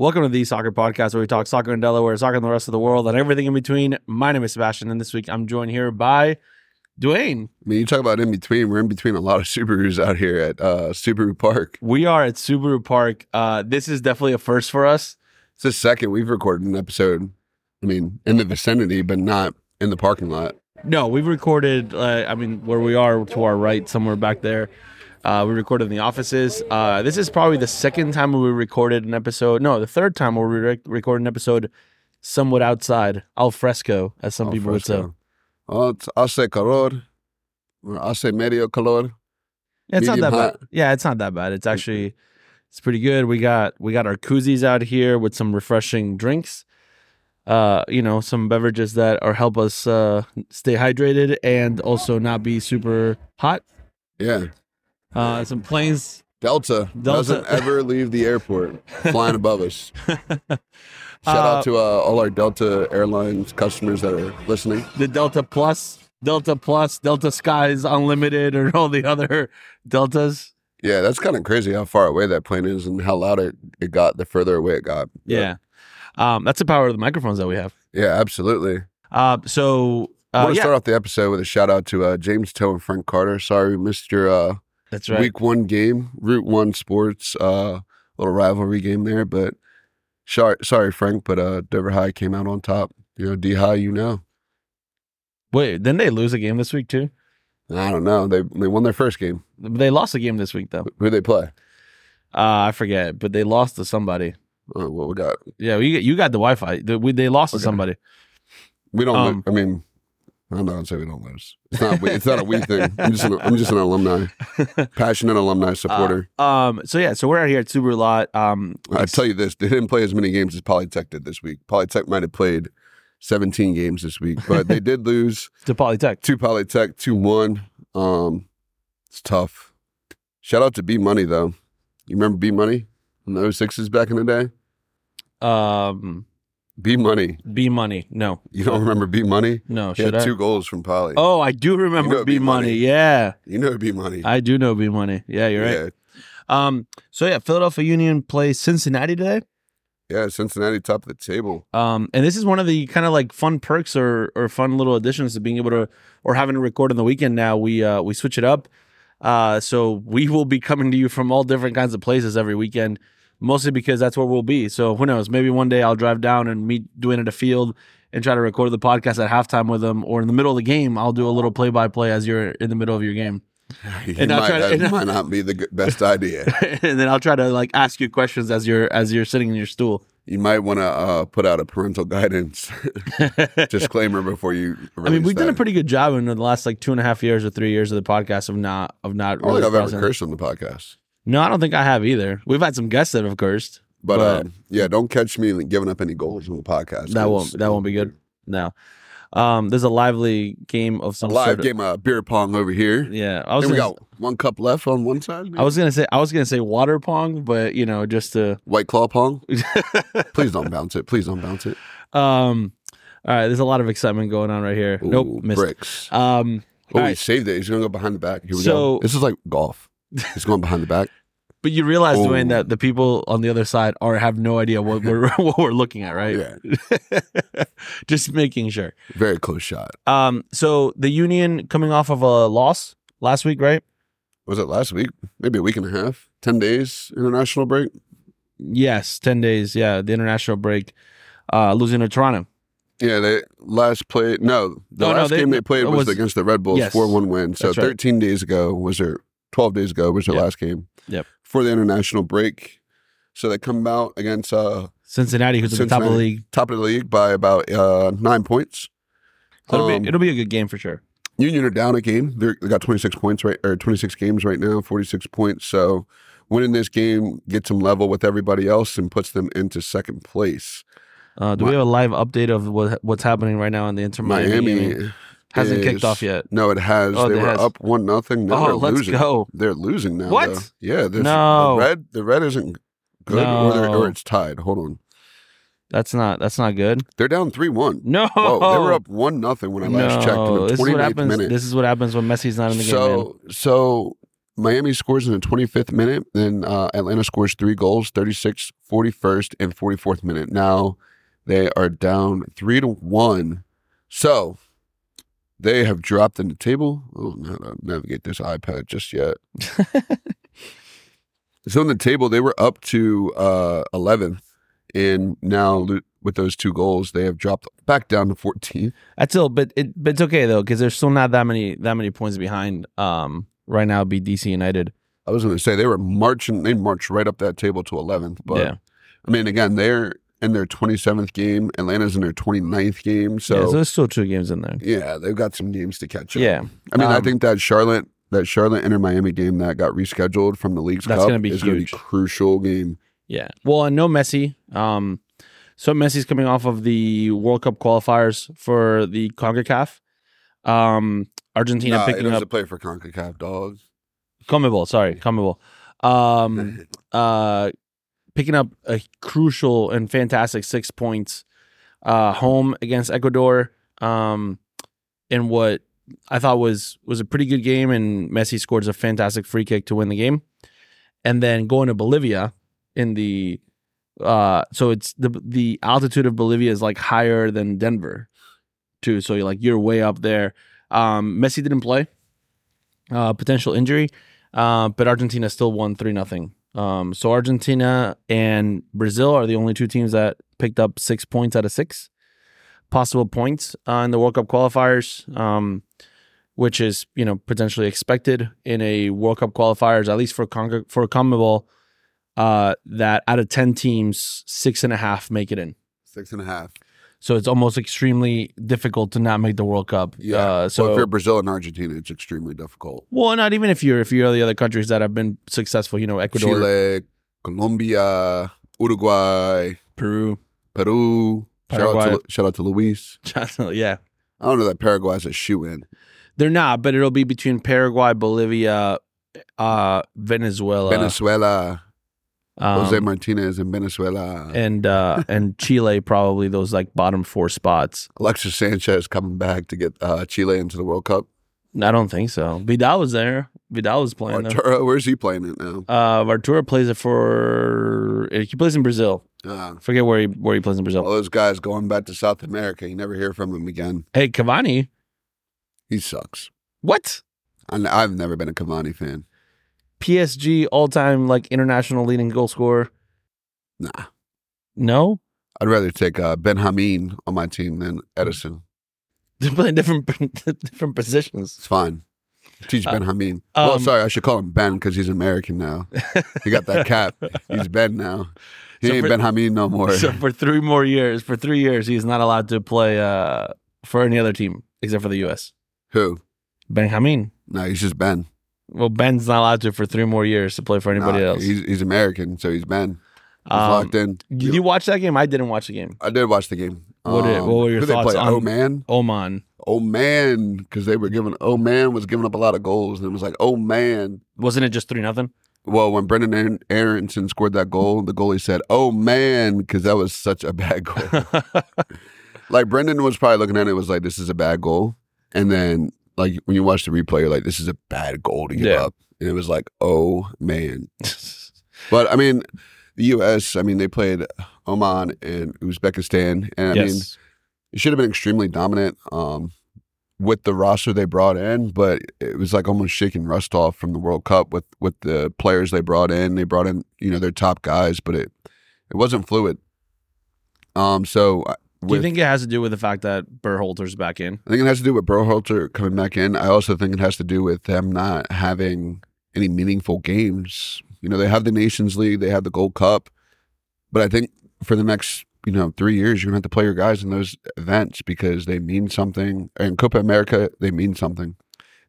Welcome to the Soccer Podcast, where we talk soccer in Delaware, soccer in the rest of the world, and everything in between. My name is Sebastian, and this week I'm joined here by Dwayne. I mean, you talk about in between. We're in between a lot of Subarus out here at uh, Subaru Park. We are at Subaru Park. Uh, this is definitely a first for us. It's the second we've recorded an episode. I mean, in the vicinity, but not in the parking lot. No, we've recorded. Uh, I mean, where we are to our right, somewhere back there. Uh, we recorded in the offices. Uh, this is probably the second time we recorded an episode. No, the third time we rec- recorded an episode somewhat outside, al fresco, as some Al people would say. fresco. Oh, it's hace calor, or hace medio calor. Yeah, it's not that hot. bad. Yeah, it's not that bad. It's actually it's pretty good. We got we got our koozies out here with some refreshing drinks. Uh, you know, some beverages that are help us uh stay hydrated and also not be super hot. Yeah. Uh some planes. Delta, Delta. doesn't ever leave the airport, flying above us. Shout Uh, out to uh, all our Delta Airlines customers that are listening. The Delta Plus, Delta Plus, Delta Skies Unlimited, or all the other Deltas. Yeah, that's kind of crazy how far away that plane is and how loud it, it got the further away it got. Yeah. Um, that's the power of the microphones that we have. Yeah, absolutely. Uh so I uh, want to yeah, start off the episode with a shout out to uh, James Toe and Frank Carter. Sorry we missed your uh, that's right. week one game, Route One Sports, uh, little rivalry game there. But sorry, sorry Frank, but uh, Dover High came out on top. You know, D High, you know. Wait, didn't they lose a game this week too? I don't know. They they won their first game. They lost a game this week though. Who they play? Uh, I forget, but they lost to somebody. Uh, what we got? Yeah, you you got the Wi-Fi. The- we- They lost to somebody. We don't. Um, I mean, I'm not gonna say we don't lose. It's not. It's not a we thing. I'm just. An, I'm just an alumni, passionate alumni supporter. Um. So yeah. So we're out here at Subaru Lot. Um. I tell you this: they didn't play as many games as Polytech did this week. Polytech might have played 17 games this week, but they did lose to Polytech. to Polytech two one. Um, it's tough. Shout out to B Money though. You remember B Money in the 06s back in the day? Um. B Money. B Money. No. You don't remember B Money? No. He Should had I? two goals from Poly. Oh, I do remember know B B-Money. Money. Yeah, You know B Money. I do know B Money. Yeah, you're right. Yeah. Um. So yeah, Philadelphia Union plays Cincinnati today. Yeah, Cincinnati top of the table. Um, and this is one of the kind of like fun perks or or fun little additions to being able to or having to record on the weekend. Now we uh we switch it up. Uh, so we will be coming to you from all different kinds of places every weekend, mostly because that's where we'll be. So who knows? Maybe one day I'll drive down and meet Dwayne at a field and try to record the podcast at halftime with him, or in the middle of the game, I'll do a little play by play as you're in the middle of your game, You And might, to- that and- might not be the best idea. and then I'll try to like ask you questions as you're as you're sitting in your stool. You might want to uh, put out a parental guidance disclaimer before you. I mean, we've done a pretty good job in the last like two and a half years or three years of the podcast of not of not I don't really think I've ever cursed on the podcast. No, I don't think I have either. We've had some guests that have cursed. But, But- um, yeah, don't catch me giving up any goals on the podcast. That won't that won't be good. No. Um, there's a lively game of some live sort. of- game of beer pong over here. Yeah, I was we gonna, got one cup left on one side. I was gonna say I was gonna say water pong, but you know, just to White claw pong. Please don't bounce it. Please don't bounce it. um. All right, there's a lot of excitement going on right here. Ooh, nope, missed. bricks. Um, Oh, all he right. saved it. He's gonna go behind the back. Here we So- go. This is like golf. He's going behind the back. but you realize. Dwayne, that the people on the other side are have no idea what we're what we're looking at, right? Yeah, just making sure. very close shot. Um, so the Union coming off of a loss last week, right? Was it last week? Maybe a week and a half. Ten days international break. Yes, ten days. Yeah, the international break, uh, losing to Toronto. Yeah, they last played. No, the Oh, no, last they- game they played was, was- against the Red Bulls, Yes. four one win. So right. thirteen days ago was their twelve days ago was their Yep. last game. Yep. For the international break, so they come out against uh Cincinnati, who's at the top of the league. top of the league by about uh nine points. So it'll, Um, be, it'll be a good game for sure. Union are down a game. They're, they got 26 points right or 26 games right now, 46 points. So winning this game gets them level with everybody else and puts them into second place. Uh, do we have a live update of what what's happening right now in the Inter Miami? Miami hasn't kicked off yet. No, it has. Oh, they it were has. up one nothing. Now Oh, they're let's losing. go. They're losing now. What? though. Yeah. This, No. The red. The red isn't good, or, No. or it's tied. Hold on. That's not that's not good. They're down three one. No, Whoa, they were up one nothing when I last checked in the this is what 29th happens. minute. This is what happens when Messi's not in the game. So so Miami scores in the 25th minute. Then uh, Atlanta scores three goals, 36, 41st, and 44th minute. Now they are down three to one. So they have dropped in the table. Don't know navigate this iPad just yet. so in the table, they were up to uh, 11th. And now with those two goals, they have dropped back down to 14th. That's still, but it, but it's okay though because there's still not that many that many points behind. Um, right now, be DC United. I was going to say they were marching, they marched right up that table to 11th. But yeah, I mean, again, they're in their 27th game. Atlanta's in their 29th game. yeah. So, So there's still two games in there. yeah, they've got some games to catch up. Yeah, I mean, I Um, think that Charlotte, that Charlotte Inter Miami game that got rescheduled from the League's That's Cup gonna be is going to be crucial game. yeah. Well, and no Messi. Um, so Messi's coming off of the World Cup qualifiers for the Concacaf. Um, Argentina Nah, picking up doesn't play for Concacaf, dog. CONMEBOL. Sorry, CONMEBOL. Um, uh, picking up a crucial and fantastic six points uh, home against Ecuador um, in what I thought was was a pretty good game, and Messi scores a fantastic free kick to win the game, and then going to Bolivia in the uh, so it's the the altitude of Bolivia is like higher than Denver, too. So you're like you're way up there. Um, Messi didn't play, uh, potential injury, uh, but Argentina still won three nothing. Um, so Argentina and Brazil are the only two teams that picked up six points out of six possible points uh, in the World Cup qualifiers, um, which is you know potentially expected in a World Cup qualifiers, at least for Con- for CONMEBOL, uh, that out of ten teams, six and a half make it in. Six and a half. So it's almost extremely difficult to not make the World Cup. Yeah. Uh, so so if you're Brazil and Argentina, it's extremely difficult. well, not even if you're if you're the other countries that have been successful. You know, Ecuador, Chile, Colombia, Uruguay, Peru. Peru. Shout out, Paraguay. to, shout out to Luis. yeah, I don't know that Paraguay's a shoe in. they're not, but it'll be between Paraguay, Bolivia, uh, Venezuela, Venezuela, um, Jose Martinez in Venezuela. and uh, and Chile. Probably those like bottom four spots. Alexis Sanchez coming back to get uh, Chile into the World Cup. I don't think so. Vidal was there. Vidal was playing. There. Arturo, where's he playing it now? Uh, Arturo plays it for. He plays in Brazil. Uh, Forget where he where he plays in Brazil. all those guys going back to South America. You never hear from him again. Hey, Cavani. He sucks. What? And I've never been a Cavani fan. PSG all time like international leading goal scorer. Nah. No, I'd rather take uh, Ben Hameen on my team than Edison. they're playing different different positions. It's fine. Teach Ben Uh, Hameen. well, um, sorry, I should call him Ben because he's American now. He got that cap. He's Ben now. He So ain't for- Ben Hameen no more. so for three more years, for three years, he's not allowed to play uh, for any other team except for the U.S. Who? Benjamin. No, he's just Ben. Well, Ben's not allowed to for three more years to play for anybody Nah, else. He's, he's American, so he's Ben. He's Um, locked in. Did you watch that game? I didn't watch the game. I did watch the game. What did- what were your who thoughts they play? on- Oh man, Oman oh man, because they were giving. Oh man was giving up a lot of goals, and it was like, oh man. wasn't it just three nothing? Well, when Brenden Aaron- Aaronson scored that goal, the goalie said, "Oh man," because that was such a bad goal. like Brendan was probably looking at it, was like, "This is a bad goal," and then like when you watch the replay, you're like, "This is a bad goal to give Yeah. up," and it was like, "Oh man." But I mean, the U.S. I mean, they played Oman and Uzbekistan, and I mean, it should have been extremely dominant um, with the roster they brought in, but it was like almost shaking rust off from the World Cup with with the players they brought in. They brought in you know their top guys, but it it wasn't fluid. Um, so uh, Do you think it has to do with the fact that Berhalter's back in? I think it has to do with Berhalter coming back in. I also think it has to do with them not having any meaningful games. You know, they have the Nations League, they have the Gold Cup, but I think for the next you know three years, you're gonna have to play your guys in those events because they mean something. And Copa America, they mean something.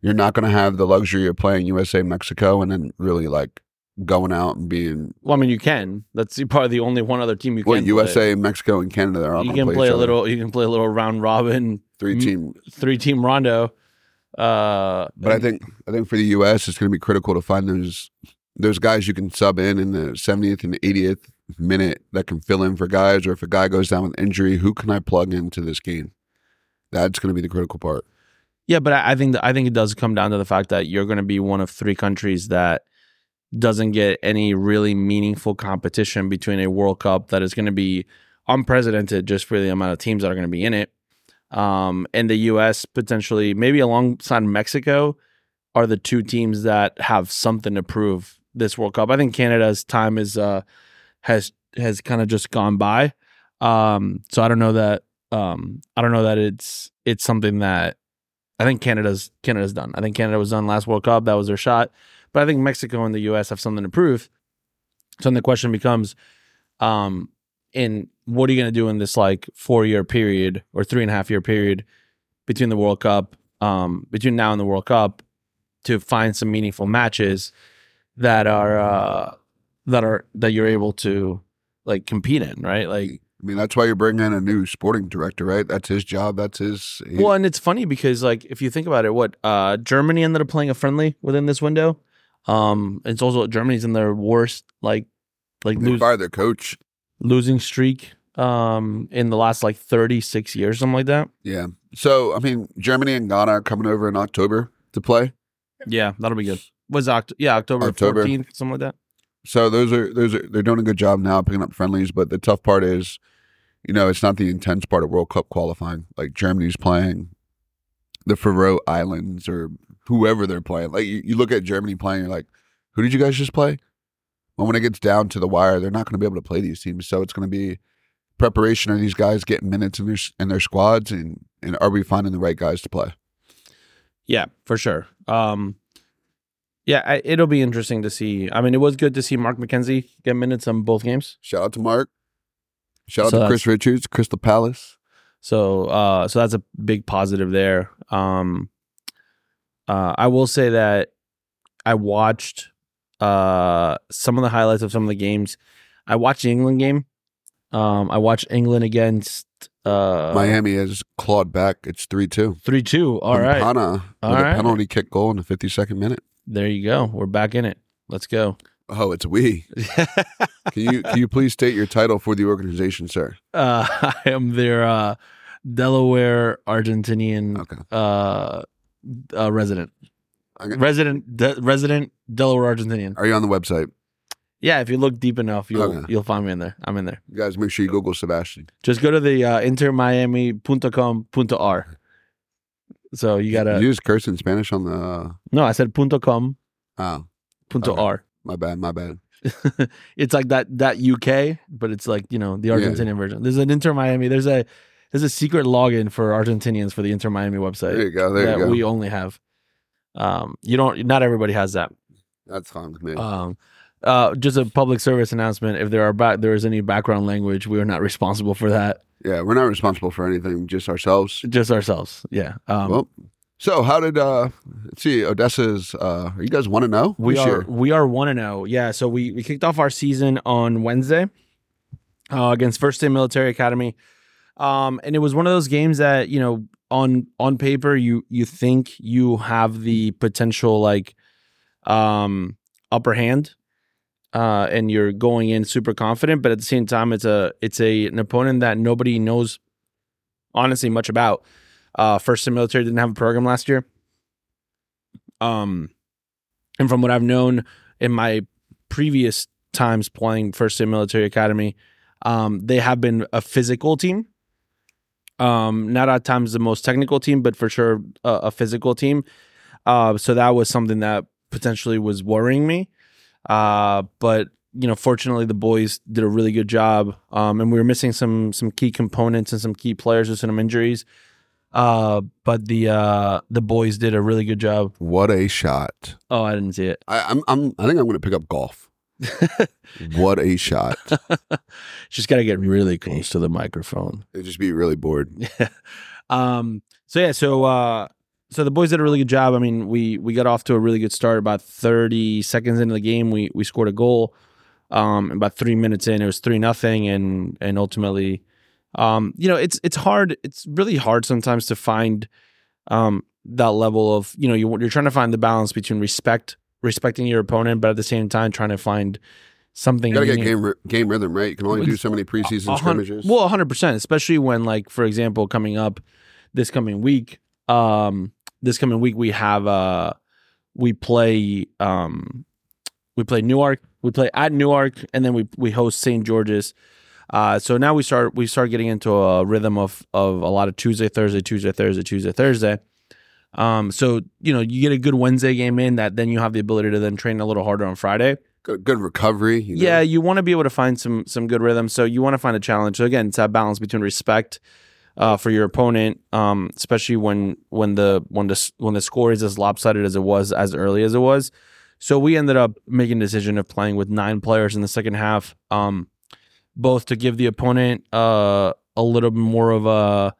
You're not gonna have the luxury of playing USA, Mexico, and then really like going out and being Well, I mean, you can. That's probably the only one other team you can. what play. USA, Mexico, and Canada are all You can play, play a little. You can play a little round robin, three team three team rondo. Uh, But I think I think for the U.S., it's going to be critical to find those those guys you can sub in in the 70th and 80th minute that can fill in for guys, or if a guy goes down with injury, who can I plug into this game? That's going to be the critical part. Yeah, but I I think that, I think it does come down to the fact that you're going to be one of three countries that doesn't get any really meaningful competition between a World Cup that is going to be unprecedented just for the amount of teams that are going to be in it. Um, and the U.S. potentially, maybe alongside Mexico, are the two teams that have something to prove this World Cup. I think Canada's time is uh, has has kind of just gone by. Um, so I don't know that um, I don't know that it's it's something that I think Canada's Canada's done. I think Canada was done last World Cup. That was their shot. But I think Mexico and the US have something to prove. So then the question becomes, um, in what are you gonna do in this like four year period or three and a half year period between the World Cup, um, between now and the World Cup to find some meaningful matches that are uh that are that you're able to like compete in, right? Like I mean, that's why you're bringing in a new sporting director, right? That's his job. That's his. he- Well, and it's funny because like if you think about it, what uh Germany ended up playing a friendly within this window. Um it's also Germany's in their worst like like lose, fired their coach. losing streak um in the last like 36 years something like that. Yeah. So I mean, Germany and Ghana are coming over in October to play. Yeah, that'll be good. Was Oct- yeah, October, October. 14th something like that. So those are those are they're doing a good job now picking up friendlies, but the tough part is, you know, it's not the intense part of World Cup qualifying. Like Germany's playing the Faroe Islands or whoever they're playing. Like you, you look at Germany playing, you're like, who did you guys just play? Well, when it gets down to the wire, they're not going to be able to play these teams. So it's going to be preparation. Are these guys getting minutes in their in their squads, and and are we finding the right guys to play? Yeah, for sure. Um, yeah, I, it'll be interesting to see. I mean, it was good to see Mark McKenzie get minutes on both games. Shout out to Mark. Shout out So to Chris Richards, Crystal Palace. So, uh, so that's a big positive there. Um, uh, I will say that I watched uh some of the highlights of some of the games. I watched the England game. Um, I watched England against uh Miami has clawed back. It's three two. three two. All right, Pana with right. a penalty kick goal in the 52nd minute. there you go. We're back in it. Let's go. Oh, it's we. Can you can you please state your title for the organization, sir? Uh, I am their uh, Delaware Argentinian Okay. uh, uh, resident. Okay. Resident, de- resident Delaware Argentinian. Are you on the website? Yeah, if you look deep enough, you'll Okay. you'll find me in there. I'm in there. You guys make sure you Google Sebastian. Just go to the uh, intermiami.com.r. So you gotta you use curse in Spanish on the. Uh, no, I said punto com oh, punto Okay. r. my bad, my bad. it's like that that UK, but it's like you know the Yeah. Argentinian version. There's an Inter Miami. There's a there's a secret login for Argentinians for the Inter Miami website. There you go. There that you go. we only have. Um, you don't. Not everybody has that. That's fine with me. Um, uh, just a public service announcement. If there are back, there is any background language, we are not responsible for that. yeah, we're not responsible for anything, just ourselves. Just ourselves. Yeah. Um, well, so how did uh let's see Odessa's uh are you guys want to know? we are year? we are one and zero. Yeah. So we we kicked off our season on Wednesday uh, against First State Military Academy, um, and it was one of those games that you know on on paper you you think you have the potential like um upper hand uh and you're going in super confident but at the same time it's a it's a an opponent that nobody knows honestly much about. Uh first State military didn't have a program last year. Um and from what i've known in my previous times playing first State military academy um they have been a physical team um not at times the most technical team but for sure a, a physical team. Uh so that was something that potentially was worrying me. Uh but you know fortunately the boys did a really good job. Um and we were missing some some key components and some key players with some injuries. Uh but the uh the boys did a really good job. What a shot. oh i didn't see it. I, I'm I'm I think I'm gonna pick up golf. What a shot. just gotta get really close to the microphone It'd just be really bored. um so yeah so uh so the boys did a really good job i mean we we got off to a really good start about 30 seconds into the game we we scored a goal um about three minutes in it was three nothing and and ultimately um you know it's it's hard it's really hard sometimes to find um that level of you know you, you're trying to find the balance between respect respecting your opponent but at the same time trying to find something You gotta get game game rhythm, right? You can only do so many preseason scrimmages. Well, hundred percent, especially when like for example, coming up this coming week, um, this coming week we have uh we play um we play Newark, we play at Newark, and then we we host St. George's. Uh, so now we start we start getting into a rhythm of of a lot of Tuesday, Thursday, Tuesday, Thursday, Tuesday, Thursday. Um, so you know you get a good Wednesday game in that then you have the ability to then train a little harder on Friday. Good, good recovery. you know? Yeah, you want to be able to find some some good rhythm. So you want to find a challenge. So again, it's that balance between respect uh, for your opponent, um, especially when when the when the when the score is as lopsided as it was as early as it was. So we ended up making a decision of playing with nine players in the second half, um, both to give the opponent uh, a little more of a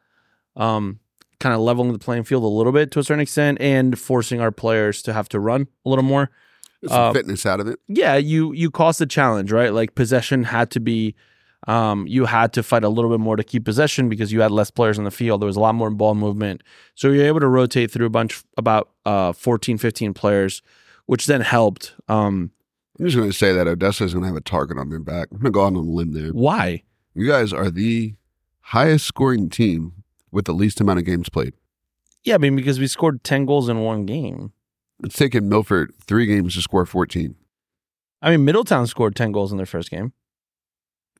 um, kind of leveling the playing field a little bit to a certain extent, and forcing our players to have to run a little more some uh, fitness out of it. yeah, you you caused the challenge, right? Like possession had to be um you had to fight a little bit more to keep possession because you had less players on the field. There was a lot more ball movement. So you're able to rotate through a bunch about uh 14 15 players, which then helped. Um I'm just going to say that Odessa is going to have a target on their back. I'm going to go out on a limb there. why? You guys are the highest scoring team with the least amount of games played. Yeah, I mean because we scored 10 goals in one game. It's taken Milford three games to score 14. I mean Middletown scored 10 goals in their first game.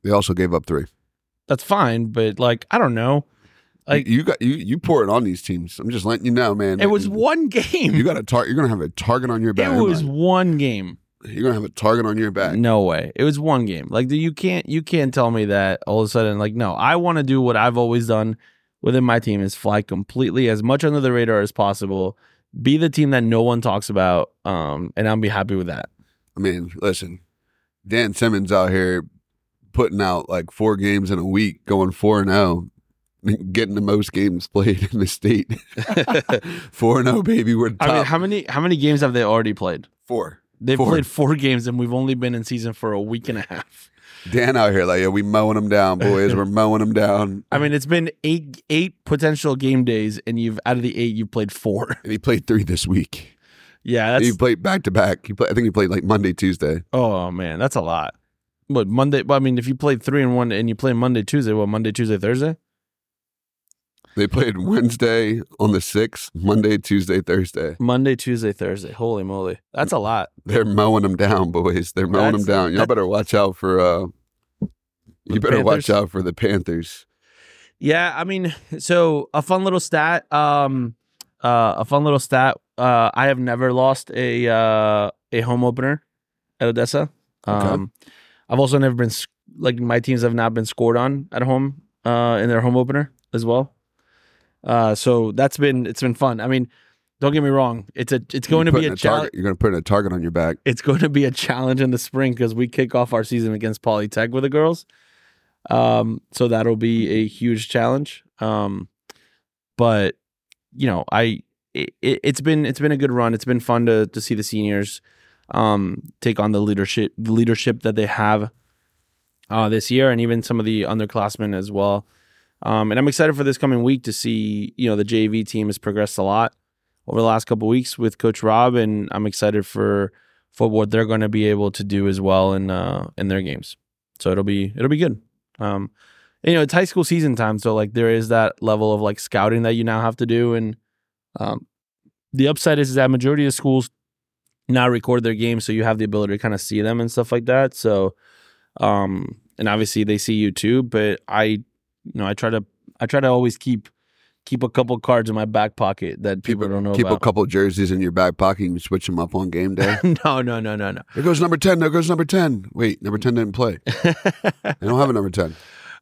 They also gave up three. That's fine, but like I don't know. Like you, got you you pour it on these teams. I'm just letting you know, man. it was You- one game. You got a target. You're gonna have a target on your back. it was one game. You're gonna have a target on your back. No way. It was one game. Like you can't you can't tell me that all of a sudden like no, I want to do what I've always done within my team is fly completely as much under the radar as possible. Be the team that no one talks about um and I'll be happy with that. I mean, listen, Dan Simmons out here putting out like four games in a week, going four and zero, getting the most games played in the state. four and zero, baby. We're top I mean, how many how many games have they already played? four. They've Four. played 4 games and we've only been in season for a week and a half. Dan out here like, yeah, we mowing them down, boys. We're mowing them down. I mean, it's been 8 8 potential game days and you've out of the 8 you've played 4. and he played three this week. Yeah, that's he played back to back. He played. I think he played like Monday, Tuesday. Oh man, that's a lot. But Monday, I mean, if you played three and one and you play Monday, Tuesday, well, Monday, Tuesday, Thursday. They played Wednesday on the sixth, Monday, Tuesday, Thursday. Monday, Tuesday, Thursday. Holy moly, that's a lot. They're mowing them down, boys. They're mowing them down. Y'all that- better watch out for. uh You better watch out for the Panthers. Yeah, I mean, so a fun little stat. Um, uh, a fun little stat. Uh, I have never lost a uh a home opener at Odessa. Um, I've also never been like my teams have not been scored on at home uh in their home opener as well. Uh, so that's been it's been fun. I mean, don't get me wrong. It's a it's going to be putting a challenge. target. You're going to put a target on your back. it's going to be a challenge in the spring because we kick off our season against Polytech with the girls. Um, so that'll be a huge challenge. Um, but you know, I it, it's been it's been a good run. It's been fun to to see the seniors um take on the leadership the leadership that they have uh this year and even some of the underclassmen as well. Um, and I'm excited for this coming week to see, you know, the JV team has progressed a lot over the last couple weeks with Coach Rob, and I'm excited for for what they're going to be able to do as well in uh in their games. So it'll be it'll be good. Um, and, you know, it's high school season time, so like there is that level of like scouting that you now have to do, and um, the upside is that majority of schools now record their games, so you have the ability to kind of see them and stuff like that. So, um, and obviously they see you too, but I, you know, I try to I try to always keep keep a couple cards in my back pocket that people don't know Keep a couple jerseys in your back pocket and switch them up on game day. no, no, no, no, no. there goes number ten. There goes number ten. Wait, number ten didn't play. I don't have a number ten.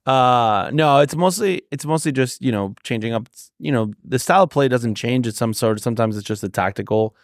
uh no, it's mostly it's mostly just, you know, changing up you know, the style of play doesn't change. It's some sort sometimes it's just the tactical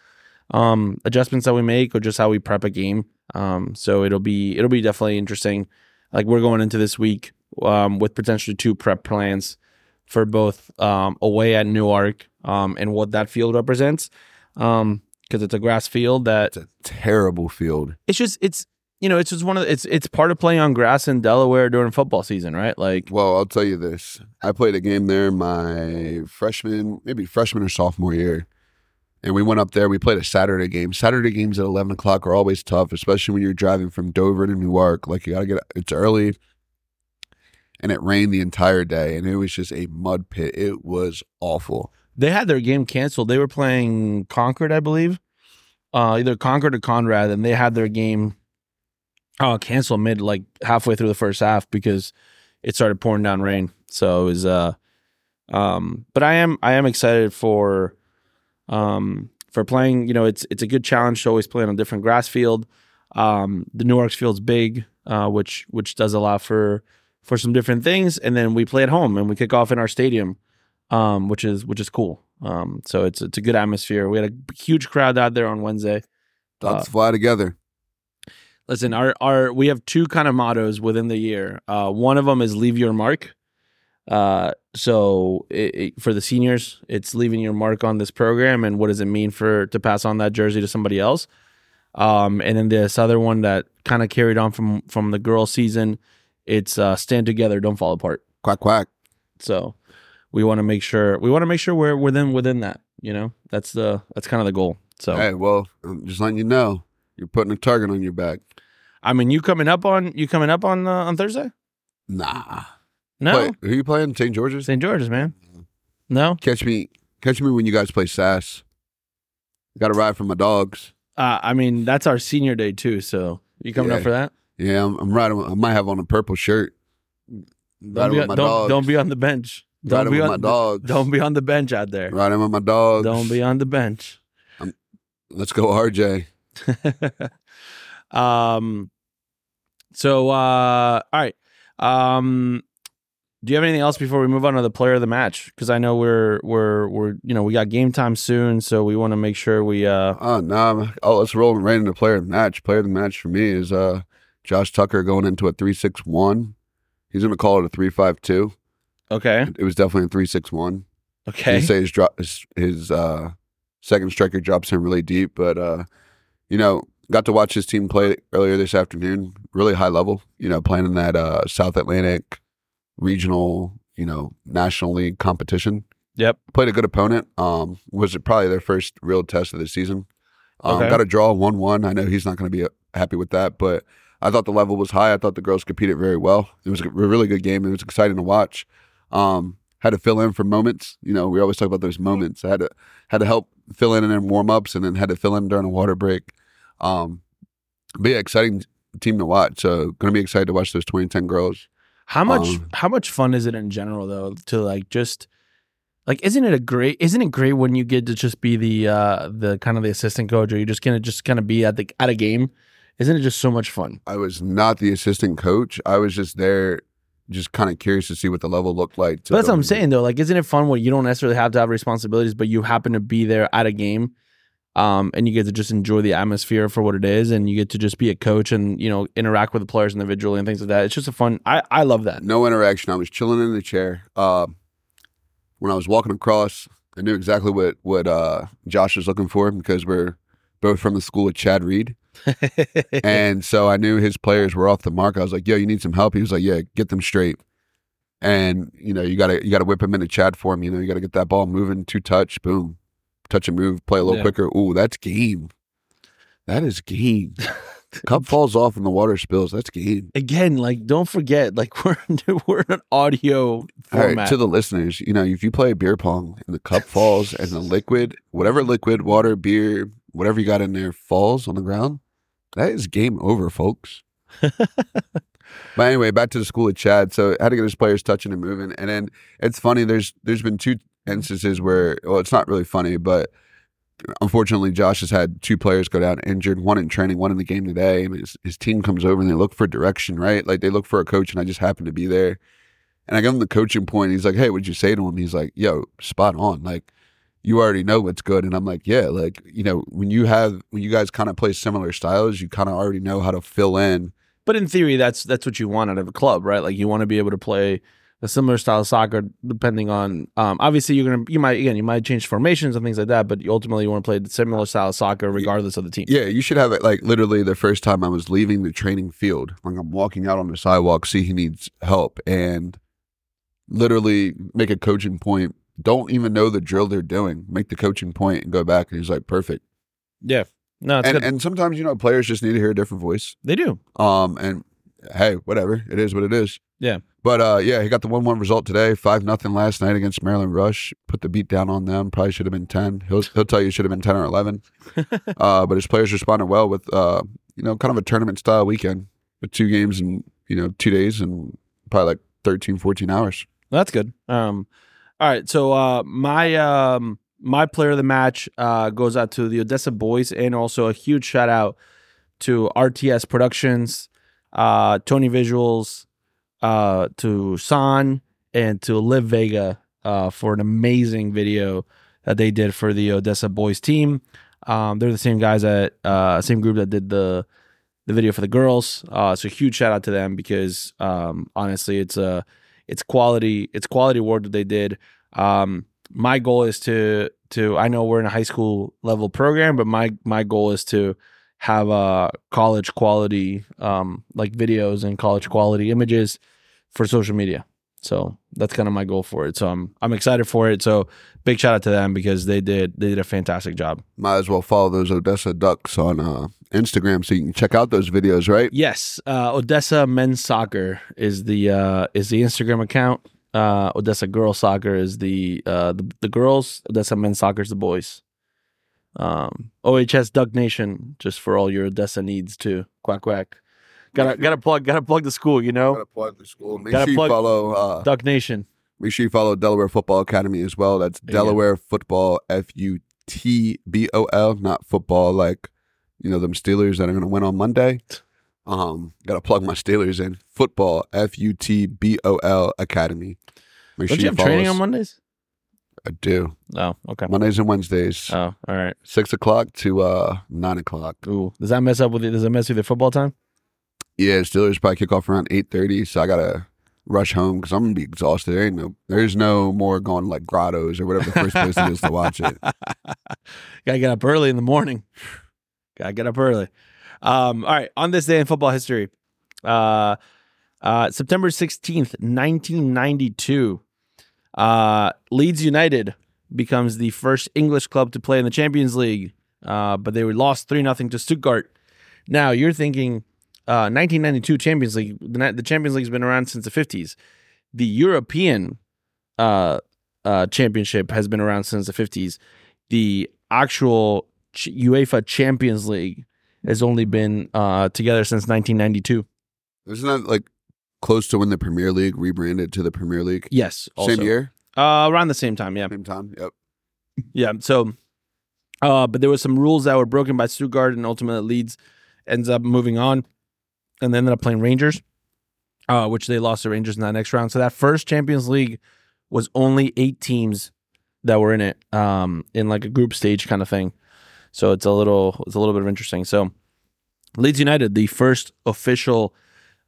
um adjustments that we make or just how we prep a game. Um so it'll be it'll be definitely interesting. Like we're going into this week um with potentially two prep plans for both um away at Newark um and what that field represents. Um because it's a grass field that It's a terrible field. it's just it's you know it's just one of the, it's it's part of playing on grass in Delaware during football season, right? Like Well, I'll tell you this. I played a game there my freshman, maybe freshman or sophomore year. And we went up there. We played a Saturday game. Saturday games at 11 o'clock are always tough, especially when you're driving from Dover to Newark. Like, you got to get, it's early. And it rained the entire day. And it was just a mud pit. It was awful. they had their game canceled. They were playing Concord, I believe, uh, either Concord or Conrad, and they had their game uh, canceled mid like halfway through the first half because it started pouring down rain. So it was uh, um, but I am I am excited for um for playing. You know, it's it's a good challenge to always play on a different grass field. Um, the Newark's field's big, uh, which which does allow for for some different things, and then we play at home and we kick off in our stadium, um, which is which is cool. Um, so it's it's a good atmosphere. We had a huge crowd out there on Wednesday. Let's fly together. Listen, our our we have two kind of mottos within the year. Uh, one of them is leave your mark. Uh, so it, it- for the seniors, it's leaving your mark on this program, and what does it mean for to pass on that jersey to somebody else? Um, and then this other one that kind of carried on from from the girls' season, it's uh, stand together, don't fall apart. Quack quack. So we want to make sure we want to make sure we're within within that. You know, that's the that's kind of the goal. So Hey, well, I'm just letting you know, you're putting a target on your back. I mean, you coming up on you coming up on uh, on Thursday? Nah. No, Wait, who you playing? St. George's? St. George's, man. No, Catch me, catch me when you guys play SAS. Got to ride for my dogs. uh, I mean that's our senior day too. So you coming up for that? Yeah, I'm, I'm riding. I might have on a purple shirt. Don't be, with my don't, dogs. don't be on the bench. Don't Riding be with on my dogs. Don't be on the bench out there. Riding with my dogs. Don't be on the bench. Let's go, RJ. um. So, uh, all right. Um, do you have anything else before we move on to the player of the match? Because I know we're we're we're you know we got game time soon, so we want to make sure we uh Oh no! Oh, let's roll right into player of the match. Player of the match for me is uh Josh Tucker going into a three six one. He's gonna call it a three five two. okay It was definitely a three six one. okay You say his his, his uh second striker drops him really deep, but uh you know got to watch his team play earlier this afternoon. Really high level. You know, playing in that uh South Atlantic regional, you know, national league competition. yep played a good opponent. Um, was it probably their first real test of the season? Um, Okay. Got a draw one one. I know he's not going to be uh, happy with that, but I thought the level was high. I thought the girls competed very well. It was a really good game. It was exciting to watch. Um, had to fill in for moments. You know, we always talk about those moments. I had to had to help fill in in their warm ups, and then had to fill in during a water break. Um, but yeah, exciting team to watch. So going to be excited to watch those 2010 girls. How much Um, how much fun is it in general though to like just like isn't it a great isn't it great when you get to just be the uh the kind of the assistant coach or you're just gonna just kind of be at the at a game? Isn't it just so much fun? I was not the assistant coach. I was just there, just kind of curious to see what the level looked like. But that's what I'm saying though. Like, isn't it fun when you don't necessarily have to have responsibilities, but you happen to be there at a game, um, and you get to just enjoy the atmosphere for what it is, and you get to just be a coach and you know interact with the players individually and things like that. It's just a fun. I I love that. No interaction. I was chilling in the chair. Uh, when I was walking across, I knew exactly what what uh, Josh was looking for because we're both from the school of Chad Reed, and so I knew his players were off the mark. I was like, "Yo, you need some help?" He was like, "Yeah, get them straight." And you know, you gotta you gotta whip him into Chad form. You know, you gotta get that ball moving, two touch, boom, touch and move, play a little Yeah. quicker. Ooh, that's game. That is game. Cup falls off and the water spills. That's game. Again, like don't forget, like we're we're an audio All right, format. to the listeners, you know, if you play beer pong and the cup falls and the liquid, whatever liquid, water, beer, whatever you got in there falls on the ground, that is game over, folks. but anyway, back to the school of Chad. So had to get his players touching and moving, and then it's funny. There's there's been two instances where well, it's not really funny, but unfortunately, Josh has had two players go down injured. One in training, one in the game today. And his, his team comes over and they look for direction, right? Like they look for a coach, and I just happen to be there. And I give him the coaching point. He's like, "Hey, what'd you say to him?" He's like, "Yo, spot on. Like, you already know what's good." And I'm like, "Yeah, like you know, when you have when you guys kind of play similar styles, you kind of already know how to fill in." but in theory, that's that's what you want out of a club, right? Like you want to be able to play a similar style of soccer, depending on. Um, obviously, you're gonna you might again you might change formations and things like that, but ultimately you want to play the similar style of soccer regardless of the team. Yeah, you should have it like literally the first time I was leaving the training field, like I'm walking out on the sidewalk, see he needs help, and literally make a coaching point. Don't even know the drill they're doing. Make the coaching point and go back. And he's like, perfect. Yeah, no, it's And good. and sometimes you know players just need to hear a different voice. they do. Um, and hey, whatever. It is what it is. Yeah. But uh, yeah, he got the one-one result today. Five nothing last night against Maryland Rush. Put the beat down on them. Probably should have been ten. He'll he'll tell you it should have been ten or eleven. uh, but his players responded well with uh, you know, kind of a tournament style weekend with two games in you know two days and probably like 13, 14 hours. That's good. Um, all right. So uh, my um, my player of the match uh, goes out to the Odessa boys, and also a huge shout out to RTS Productions, uh, Tony Visuals, uh, to San, and to Live Vega uh, for an amazing video that they did for the Odessa boys team. Um, they're the same guys that uh, same group that did the the video for the girls. Uh, so huge shout out to them because um, honestly, it's a it's quality it's quality work that they did. Um, my goal is to to I know we're in a high school level program, but my my goal is to have uh college quality um like videos and college quality images for social media. So that's kind of my goal for it. So I'm I'm excited for it. So big shout out to them because they did they did a fantastic job. Might as well follow those Odessa Ducks on uh, Instagram so you can check out those videos, right? Yes, uh, Odessa Men's Soccer is the uh, is the Instagram account. Uh, Odessa Girls Soccer is the, uh, the the girls. Odessa Men's Soccer is the boys. Um, OHS Duck Nation just for all your Odessa needs too. Quack quack. Gotta gotta plug gotta plug the school. You know, Gotta plug the school. Make Gotta sure you plug- follow. Uh, Duck Nation. make sure you follow Delaware Football Academy as well. That's go. Delaware Football F U T B O L, not football like you know them Steelers that are going to win on Monday. Um, gotta plug my Steelers in. Football F U T B O L Academy. Make Don't you have training on Mondays? I do Oh, okay. Mondays and Wednesdays, Oh, all right. six o'clock to uh nine o'clock. Ooh, does that mess up with it? Does that mess with your football time? Yeah, Steelers probably kick off around eight thirty, so I gotta rush home because I'm gonna be exhausted. There ain't no, there's no more going like grottos or whatever the first place is to watch it. Gotta get up early in the morning. Gotta get up early. Um, all right, on this day in football history, uh, uh, September 16th, 1992, uh, Leeds United becomes the first English club to play in the Champions League, uh, but they were lost 3 0 to Stuttgart. Now, you're thinking uh, 1992 Champions League, the, the Champions League's been around since the 50s. The European uh, uh, championship has been around since the 50s. The actual Ch- UEFA Champions League has only been uh, together since 1992. Isn't that like close to when the Premier League rebranded to the Premier League? Yes, also. Same year, uh, around the same time. Yeah, same time. Yep. yeah. So, uh, but there was some rules that were broken by Stuttgart, and ultimately Leeds ends up moving on, and they ended up playing Rangers, uh, which they lost to Rangers in that next round. So that first Champions League was only eight teams that were in it, um, in like a group stage kind of thing. So it's a little, it's a little bit of interesting. So Leeds United, the first official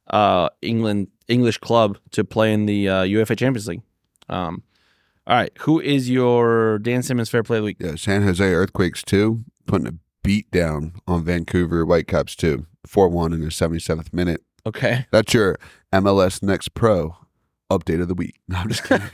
uh, England English club to play in the uh, UEFA Champions League. Um, all right, who is your Dan Simmons Fair Play of the Week? Yeah, San Jose Earthquakes two putting a beat down on Vancouver Whitecaps too, four one in the seventy seventh minute. Okay, That's your MLS Next Pro update of the week. No, I'm just kidding.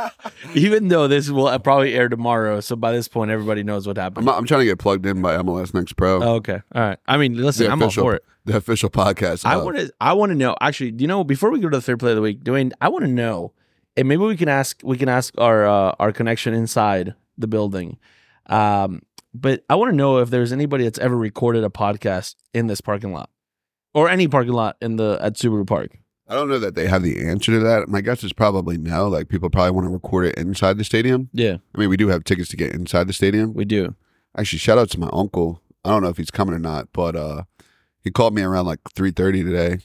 even though this will probably air tomorrow, so by this point everybody knows what I'm, happened. not, I'm trying to get plugged in by MLS Next Pro, Oh, okay, all right. I mean, listen, The I'm all for it. the official podcast. I want to. I want to know. Actually, you know? Before we go to the third play of the week, Dwayne, I want to know, and maybe we can ask. We can ask our uh, our connection inside the building. Um, but I want to know if there's anybody that's ever recorded a podcast in this parking lot, or any parking lot in the at Subaru Park. I don't know that they have the answer to that. My guess is probably no. Like people probably want to record it inside the stadium. Yeah, I mean, we do have tickets to get inside the stadium. we do. Actually, shout out to my uncle. I don't know if he's coming or not, but uh, he called me around like three thirty today.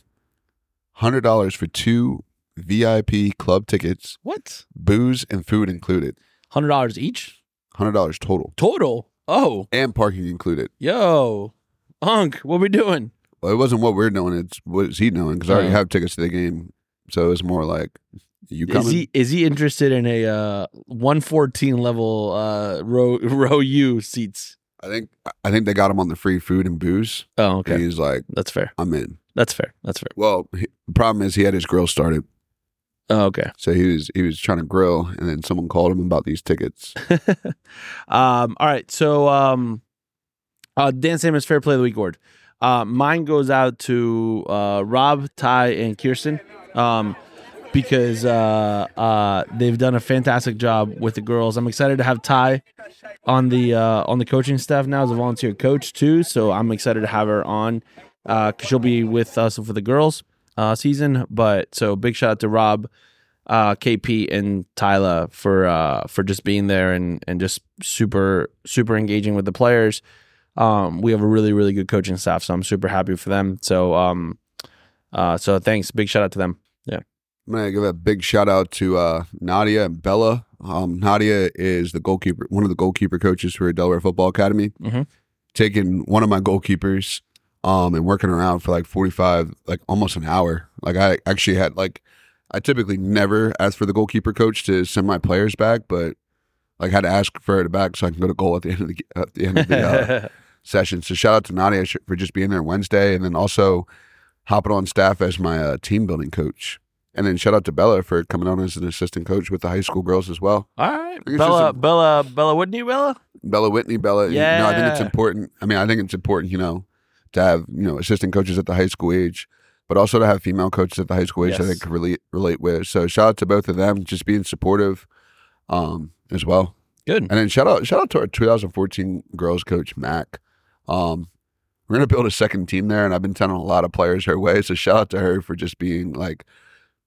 Hundred dollars for two VIP club tickets, What? booze and food included. Hundred dollars each Hundred dollars total, total. Oh, and parking included. yo, Unc, what we doing? Well, it wasn't what we're doing; it's what is he doing? Because I already Oh. have tickets to the game, so it's more like you coming. Is he is he interested in a uh, one fourteen level uh, row row U seats? I think I think they got him on the free food and booze. Oh, And okay. he's like, That's fair. I'm in. That's fair. That's fair. Well, he, the problem is he had his grill started, Oh, okay. so he was he was trying to grill, and then someone called him about these tickets. um, all right. So, um, uh, Dan Simmons Fair Play of the Week award. Uh, mine goes out to uh, Rob, Ty, and Kirsten um, because uh, uh, they've done a fantastic job with the girls. I'm excited to have Ty on the uh, on the coaching staff now as a volunteer coach too. So I'm excited to have her on because she'll be with us for the girls uh, season. But so big shout out to Rob, uh, KP, and Tyler for uh, for just being there and and just super super engaging with the players. Um, we have a really really good coaching staff, so I'm super happy for them. So um, uh, so thanks, big shout out to them. Yeah, I'm gonna give a big shout out to uh, Nadia and Bella. Um, Nadia is the goalkeeper, one of the goalkeeper coaches for Delaware Football Academy. Mhm. Taking one of my goalkeepers, um, and working around for like 45, like almost an hour. Like I actually had like, I typically never ask for the goalkeeper coach to send my players back, but like had to ask for it back so I can go to goal at the end of the at the end of the uh, session. So shout out to Nadia for just being there Wednesday, and then also hopping on staff as my uh, team building coach. And then shout out to Bella for coming on as an assistant coach with the high school girls as well. All right, Bella, a- Bella, Bella Whitney, Bella. Bella Whitney, Bella. Know, I think it's important. I mean, I think it's important, you know, to have you know assistant coaches at the high school age, but also to have female coaches at the high school age that I Yes. can relate relate with. So shout out to both of them, just being supportive, um, as well. Good. And then shout out shout out to our 2014 girls coach Mac. Um, we're gonna build a second team there, and I've been sending a lot of players her way. So shout out to her for just being like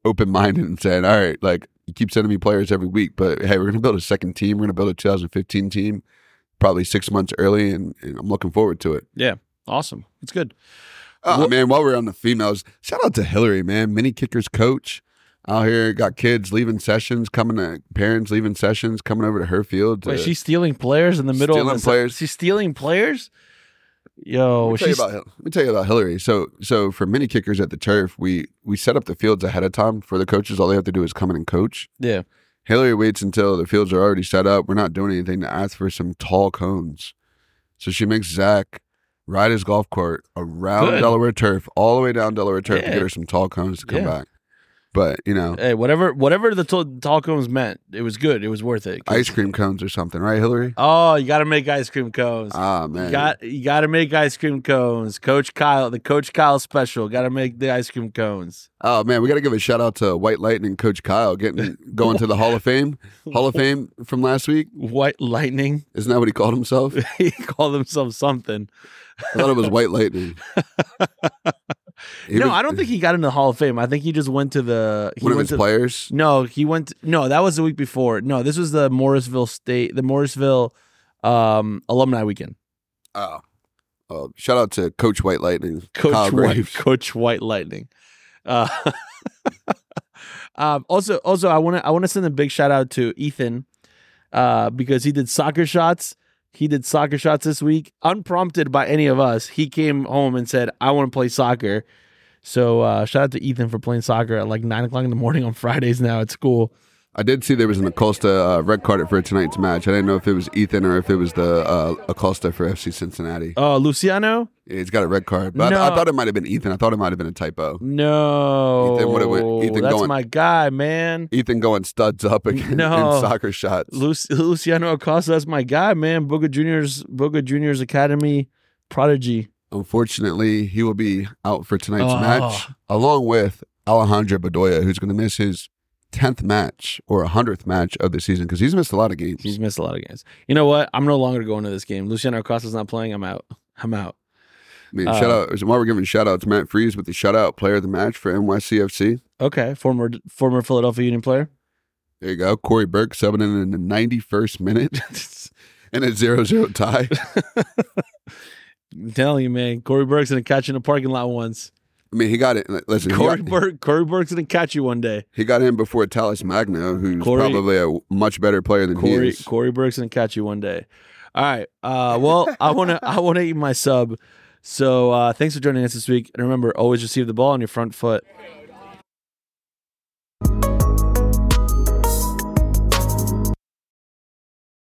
open minded and saying, "All right, like you keep sending me players every week, but hey, we're gonna build a second team. We're gonna build a 2015 team, probably six months early, and, and I'm looking forward to it." Awesome. It's good. Oh Well- man, while we're on the females, shout out to Hillary, man, mini kickers coach. Out here, got kids leaving sessions, coming to parents leaving sessions, coming over to her field. To, Wait, she's stealing players in the middle Stealing of the players. She's stealing players. Yo, Let me, tell you about, let me tell you about Hillary. So, so for mini kickers at the turf, we we set up the fields ahead of time for the coaches. All they have to do is come in and coach. yeah. Hillary waits until the fields are already set up. We're not doing anything to ask for some tall cones. So she makes Zach ride his golf cart around Good. Delaware turf, all the way down Delaware turf to Yeah. get her some tall cones to come Yeah. back. But you know, Hey, whatever, whatever the t- tall cones meant, it was good. It was worth it. ice cream cones or something, right, Hillary? Oh, you got to make ice cream cones. Ah man, You got you got to make ice cream cones. Coach Kyle, the Coach Kyle special. Got to make the ice cream cones. oh man, we got to give a shout out to White Lightning coach Kyle getting going to the Hall of Fame. Hall of Fame from last week. White lightning. Isn't that what he called himself? he called himself something. I thought it was White Lightning. He no, was- I don't think he got into the Hall of Fame. I think he just went to the. He one of his to, players. No, he went. no, that was the week before. No, this was the Morrisville State, the Morrisville um, alumni weekend. Oh. oh, shout out to Coach White Lightning, Coach Kyle White, Graves. Coach White Lightning. Uh, um, also, also, I want to I want to send a big shout out to Ethan uh, because he did soccer shots. He did soccer shots this week, unprompted by any of us. He came home and said, "I want to play soccer." So uh, shout out to Ethan for playing soccer at like nine o'clock in the morning on Fridays now at school. I did see there was an Acosta uh, red card for tonight's match. I didn't know if it was Ethan or if it was the uh, Acosta for FC Cincinnati. Oh, Luciano? Yeah, he's got a red card, but I, I thought it might have been Ethan. I thought it might have been a typo. No, Ethan would've went- Ethan that's going- my guy, man. Ethan going studs up again No. in soccer shots. Luc- Luciano Acosta, that's my guy, man. Boca Juniors, Boca Juniors Academy prodigy. Unfortunately, he will be out for tonight's Oh. match, along with Alejandro Bedoya, who's going to miss his tenth match or a hundredth match of the season because he's missed a lot of games. He's missed a lot of games. You know what? I'm no longer going to this game. Luciano Acosta's not playing. I'm out. I'm out. I mean, Uh, shout out while we're giving shout out to Matt Freese with the shutout player of the match for NYCFC. Okay, former former Philadelphia Union player. There you go. Cory Burke subbing in in the 91st minute and a 0 0 tie. I'm telling you, man. Cory Burke's gonna catch in a parking lot once. I mean, he got it. Listen, he Cory got, Burke, Cory Burke's gonna catch you one day. he got in before Talles Magno, who's Cory- probably a much better player than he Cory is. Cory Burke's gonna catch you one day. All right. Uh, well, I wanna I wanna eat my sub. So uh, thanks for joining us this week. And remember, always receive the ball on your front foot.